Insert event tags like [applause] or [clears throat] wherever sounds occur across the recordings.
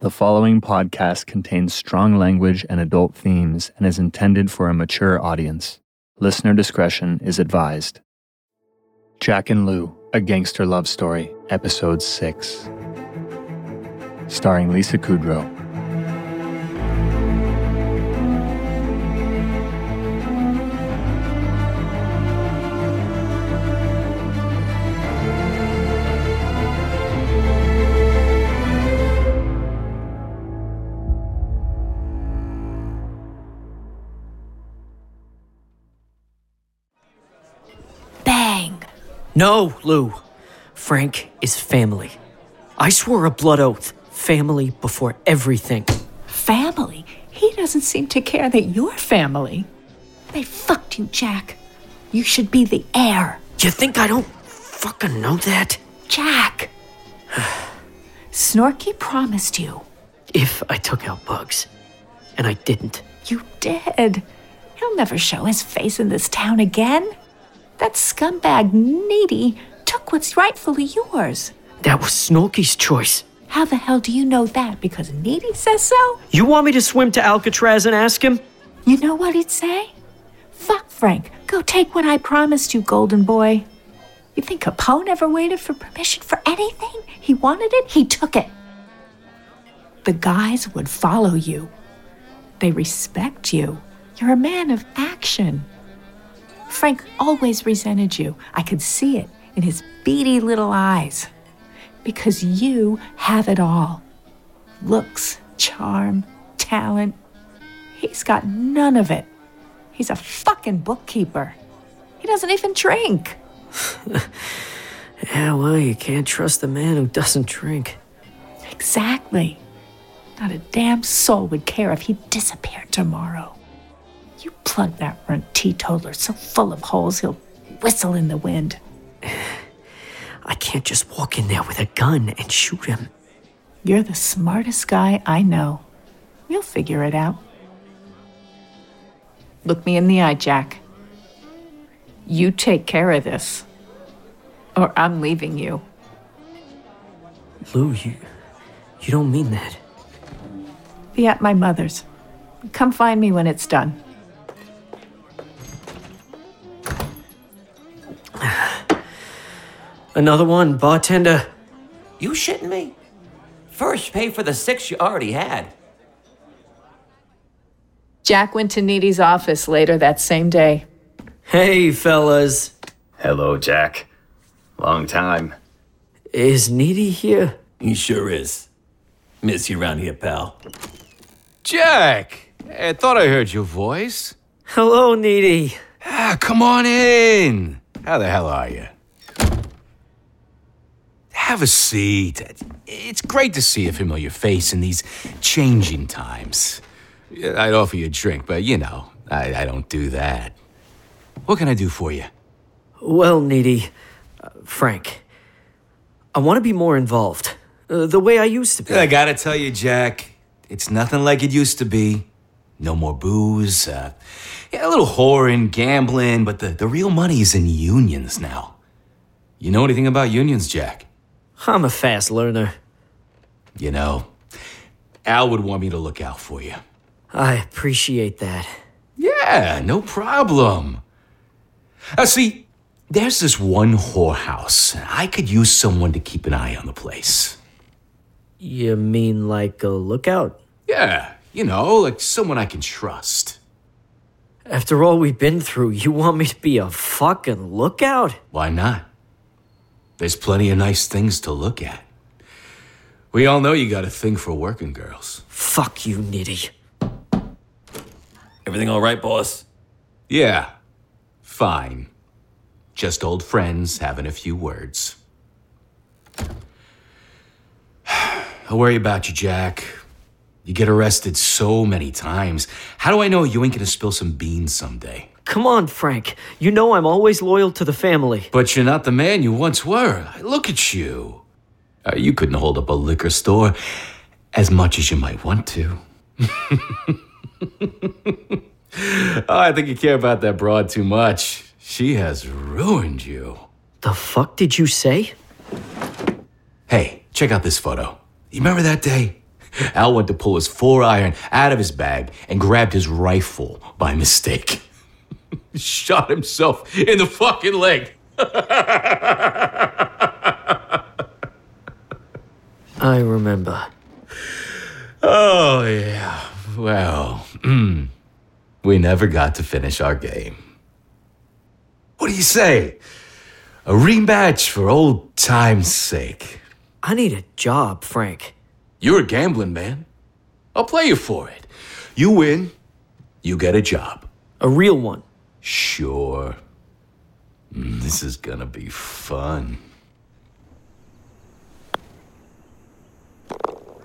The following podcast contains strong language and adult themes and is intended for a mature audience. Listener discretion is advised. Jack and Lou, A Gangster Love Story, Episode 6. Starring Lisa Kudrow. No, Lou. Frank is family. I swore a blood oath. Family before everything. Family? He doesn't seem to care that you're family. They fucked you, Jack. You should be the heir. You think I don't fucking know that? Jack! [sighs] Snorky promised you. If I took out bugs. And I didn't. You did. He'll never show his face in this town again. That scumbag Nitti took what's rightfully yours. That was Snorky's choice. How the hell do you know that? Because Nitti says so? You want me to swim to Alcatraz and ask him? You know what he'd say? Fuck Frank. Go take what I promised you, golden boy. You think Capone ever waited for permission for anything? He wanted it, he took it. The guys would follow you. They respect you. You're a man of action. Frank always resented you. I could see it in his beady little eyes. Because you have it all looks, charm, talent. He's got none of it. He's a fucking bookkeeper. He doesn't even drink. [laughs] Yeah, well, you can't trust a man who doesn't drink. Exactly. Not a damn soul would care if he disappeared tomorrow. Plug that runt teetotaler so full of holes he'll whistle in the wind. [sighs] I can't just walk in there with a gun and shoot him. You're the smartest guy I know. You'll figure it out. Look me in the eye, Jack. You take care of this, or I'm leaving you. Lou, you. You don't mean that. Be at my mother's. Come find me when it's done. Another one, bartender. You shitting me? First, pay for the six you already had. Jack went to Nitti's office later that same day. Hey, fellas. Hello, Jack. Long time. Is Nitti here? He sure is. Miss you around here, pal. Jack! I thought I heard your voice. Hello, Nitti. Ah, come on in. How the hell are you? Have a seat. It's great to see a familiar face in these changing times. I'd offer you a drink, but you know, I, I don't do that. What can I do for you? Well, Nitti, uh, Frank, I want to be more involved. Uh, the way I used to be. I gotta tell you, Jack, it's nothing like it used to be. No more booze, uh, yeah, a little whoring, gambling, but the, the real money's in unions now. You know anything about unions, Jack? I'm a fast learner. You know, Al would want me to look out for you. I appreciate that. Yeah, no problem. Uh, see, there's this one whorehouse. I could use someone to keep an eye on the place. You mean like a lookout? Yeah, you know, like someone I can trust. After all we've been through, you want me to be a fucking lookout? Why not? There's plenty of nice things to look at. We all know you got a thing for working girls. Fuck you, Nitti. Everything all right, boss? Yeah, fine. Just old friends having a few words. [sighs] I worry about you, Jack. You get arrested so many times. How do I know you ain't gonna spill some beans someday? Come on, Frank. You know I'm always loyal to the family. But you're not the man you once were. Look at you. Uh, you couldn't hold up a liquor store as much as you might want to. oh, [laughs] I think you care about that broad too much. She has ruined you. The fuck did you say? Hey, check out this photo. You remember that day? Al went to pull his four iron out of his bag and grabbed his rifle by mistake. [laughs] Shot himself in the fucking leg. [laughs] I remember. Oh, yeah. Well, mm, we never got to finish our game. What do you say? A rematch for old time's sake. I need a job, Frank. You're a gambling man. I'll play you for it. You win, you get a job. A real one. Sure. This is gonna be fun.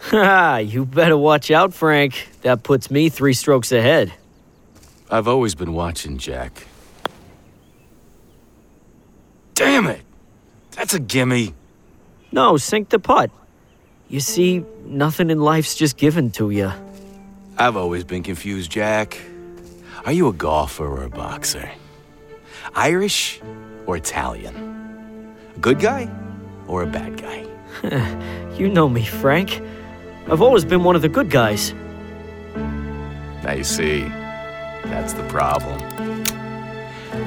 Ha! you better watch out, Frank. That puts me three strokes ahead. I've always been watching Jack. Damn it! That's a gimme. No, sink the putt. You see, nothing in life's just given to you. I've always been confused, Jack. Are you a golfer or a boxer? Irish or Italian? A good guy or a bad guy? [laughs] You know me, Frank. I've always been one of the good guys. I see. That's the problem.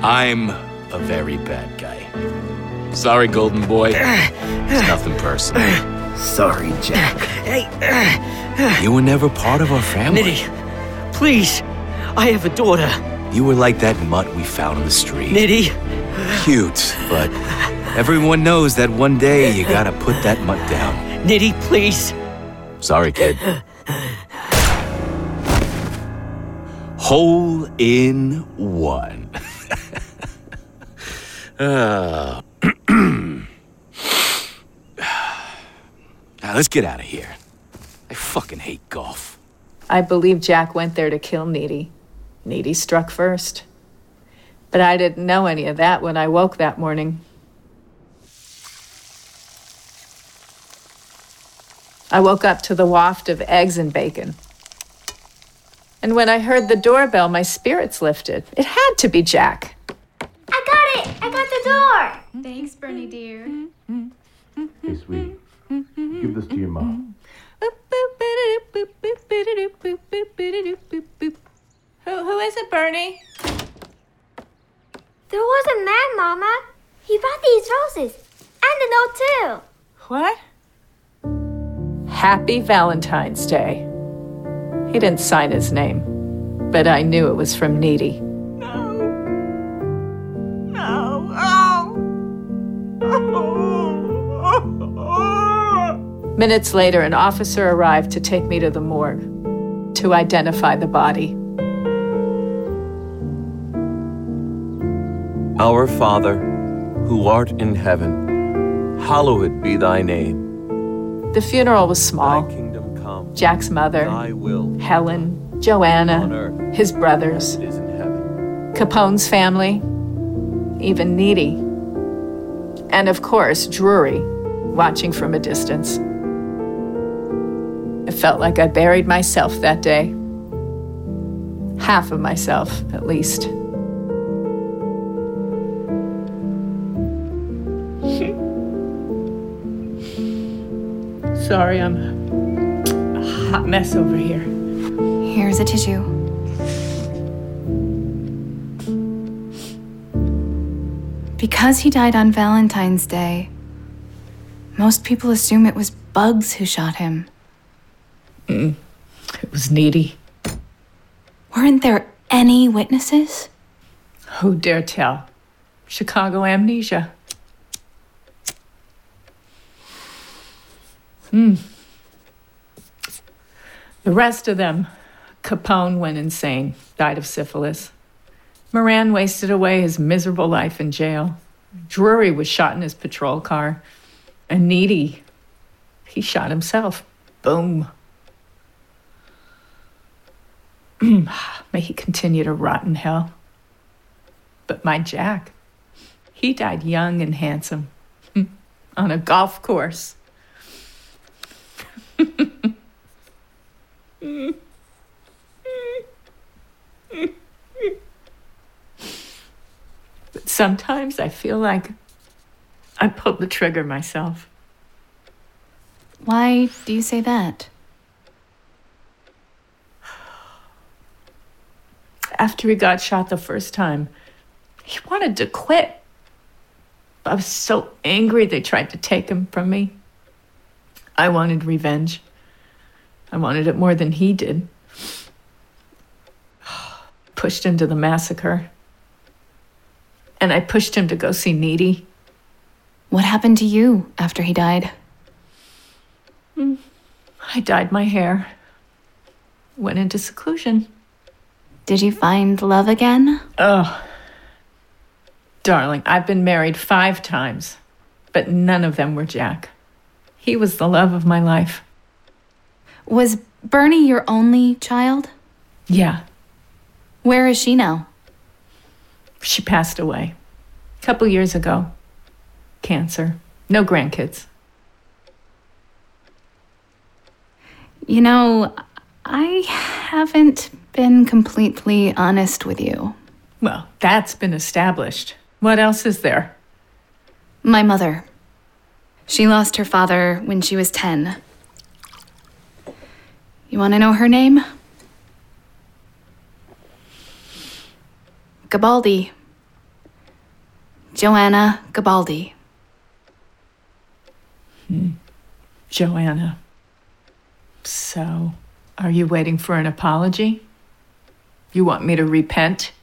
I'm a very bad guy. Sorry, Golden Boy. It's nothing personal. [laughs] Sorry, Jack. Hey. You were never part of our family. Nitti, please. I have a daughter. You were like that mutt we found on the street. Nitti, Cute, but everyone knows that one day you gotta put that mutt down. Nitti, please. Sorry, kid. Hole in one. Uh, [laughs] now [clears throat] let's get out of here. I fucking hate golf. I believe Jack went there to kill Nitti. Nitti struck first. But I didn't know any of that when I woke that morning. I woke up to the waft of eggs and bacon. And when I heard the doorbell, my spirits lifted. It had to be Jack. I got it! I got the door! Thanks, Bernie dear. Hey, sweetie, give this to your mom. Who, who is it, Bernie? There was a man, Mama. He brought these roses. And a note, too. What? Happy Valentine's Day. He didn't sign his name, but I knew it was from Nitti. No. No. Oh. Minutes later, an officer arrived to take me to the morgue to identify the body. Our Father, who art in heaven, hallowed be thy name. The funeral was small. Thy kingdom come. Jack's mother, Thy will Helen, Joanna, earth his brothers, it is in heaven. Capone's family, even Nitti. And of course, Drury, watching from a distance. It felt like I buried myself that day. Half of myself, at least. Sorry, I'm a hot mess over here. Here's a tissue. Because he died on Valentine's Day, most people assume it was bugs who shot him. Mm, It was Nitti. Weren't there any witnesses? Who dare tell? Chicago amnesia. Hmm. The rest of them, Capone went insane, died of syphilis. Moran wasted away his miserable life in jail. Drury was shot in his patrol car. And Nitti, he shot himself. Boom. [clears throat] May he continue to rot in hell. But my Jack, he died young and handsome [laughs] on a golf course but sometimes I feel like I pulled the trigger myself. Why do you say that? After he got shot the first time, he wanted to quit. I was so angry they tried to take him from me. I wanted revenge. I wanted it more than he did. [sighs] Pushed him to the massacre. And I pushed him to go see Nitti. What happened to you after he died? Hmm. I dyed my hair. Went into seclusion. Did you find love again? Oh. Darling, I've been married five times, but none of them were Jack. He was the love of my life. Was Bernie your only child? Yeah, Where is she now? she passed away. A couple years ago. Cancer. No grandkids. You know, I haven't been completely honest with you. Well, that's been established. What else is there? My mother. She lost her father when she was 10. You want to know her name? Gibaldi. Joanna Gibaldi. Hmm. Joanna. So, are you waiting for an apology? You want me to repent?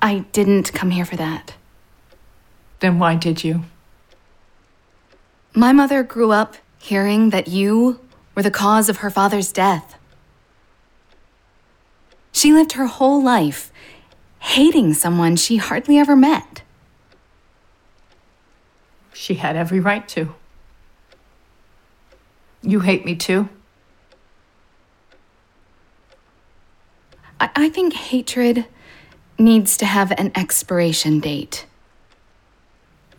I didn't come here for that. Then why did you? My mother grew up hearing that you were the cause of her father's death. She lived her whole life hating someone she hardly ever met. She had every right to. You hate me too? I, I think hatred needs to have an expiration date.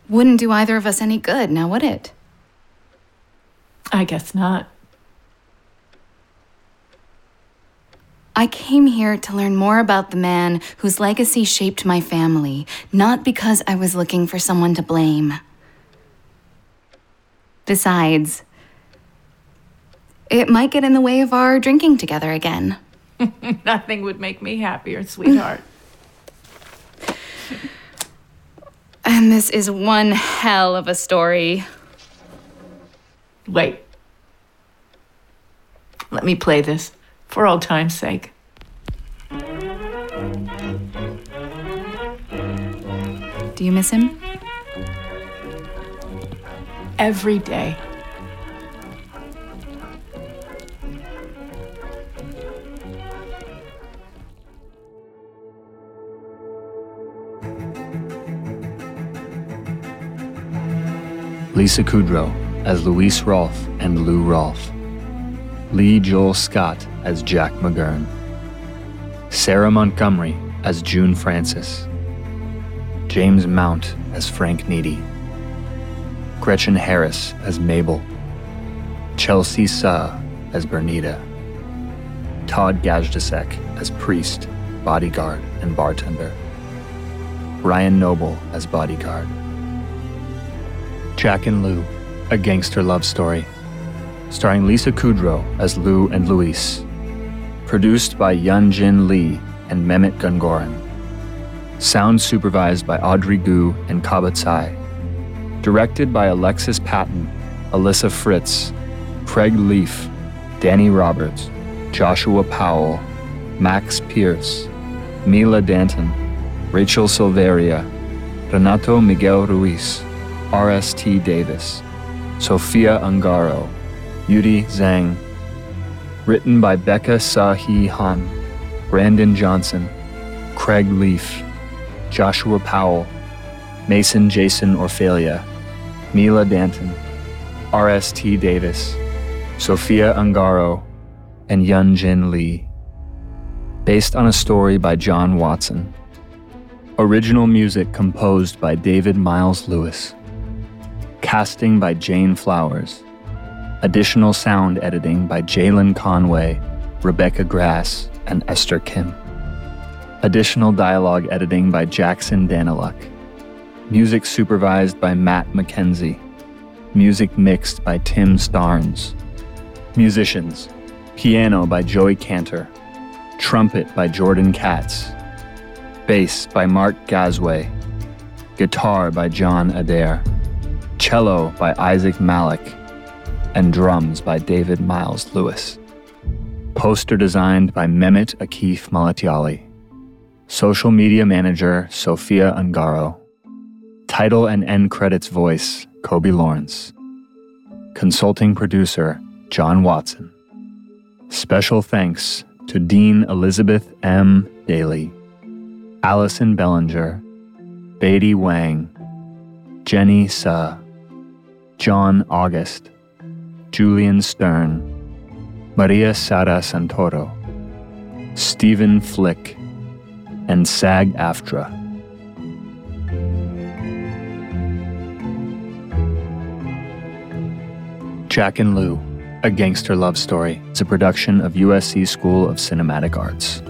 Wouldn't do either of us any good, now would it? I guess not. I came here to learn more about the man whose legacy shaped my family, not because I was looking for someone to blame. Besides, it might get in the way of our drinking together again. [laughs] Nothing would make me happier, sweetheart. [laughs] And this is one hell of a story. Wait. Let me play this for old time's sake. Do you miss him? Every day. Lisa Kudrow as Louise Rolfe and Lou Rolfe. Leigh Joel Scott as Jack McGurn. Sara Montgomery as June Francis. James Mount as Frank Nitti. Gretchen Harris as Mabel. Chelsea Suh as Bernita. Todd Gajdusek as priest, bodyguard, and bartender. Brian Knoebel as bodyguard. Jack and Lou, a gangster love story, starring Lisa Kudrow as Lou and Luis. Produced by Yeon Jin Lee and Mehmet Gungoren. Sound supervised by Audrey Gu and Cabba Cai. Directed by Alexis Patton, Alyssa Fritz, Craig Lief, Danny Roberts, Joshua Powell, Max Pearce, Mila Danton, Rachel Silveria, Renato Miguel Ruiz, R.S.T. Davis, Sophia Ungaro, Yudi Zhang. Written by Becca Suh-Hee Han, Brandyn Johnson, Craig Lief, Joshua Powell, Mason Jason Orfalea, Mila Danton, R.S.T. Davis, Sophia Ungaro, and Yeon Jin Lee. Based on a story by John Watson. Original music composed by David Myles Lewis. Casting by Jane Flowers. Additional sound editing by Jalen Conway, Rebecca Grass, and Esther Kim. Additional dialogue editing by Jackson Daneluk. Music supervised by Matt Michienzie. Music mixed by Tim Starnes. Musicians Piano by Joey Kantor. Trumpet by Jordan Katz. Bass by Marc Gasway. Guitar by John Adair. Cello by Isaac Mailach. And drums by David Myles Lewis. Poster designed by Mehmet Akif Malatyali. Social media manager Sophia Ungaro. Title and end credits voice Coby Lawrence. Consulting producer John Watson. Special thanks to Dean Elizabeth M. Daley, Allison Belanger, Beidi Wang, Jenny Sa, John August, Julian Stern, Maria Sara Santoro, Stephen Flick, and SAG AFTRA. Jack and Lou, A Gangster Love Story, is a production of USC School of Cinematic Arts.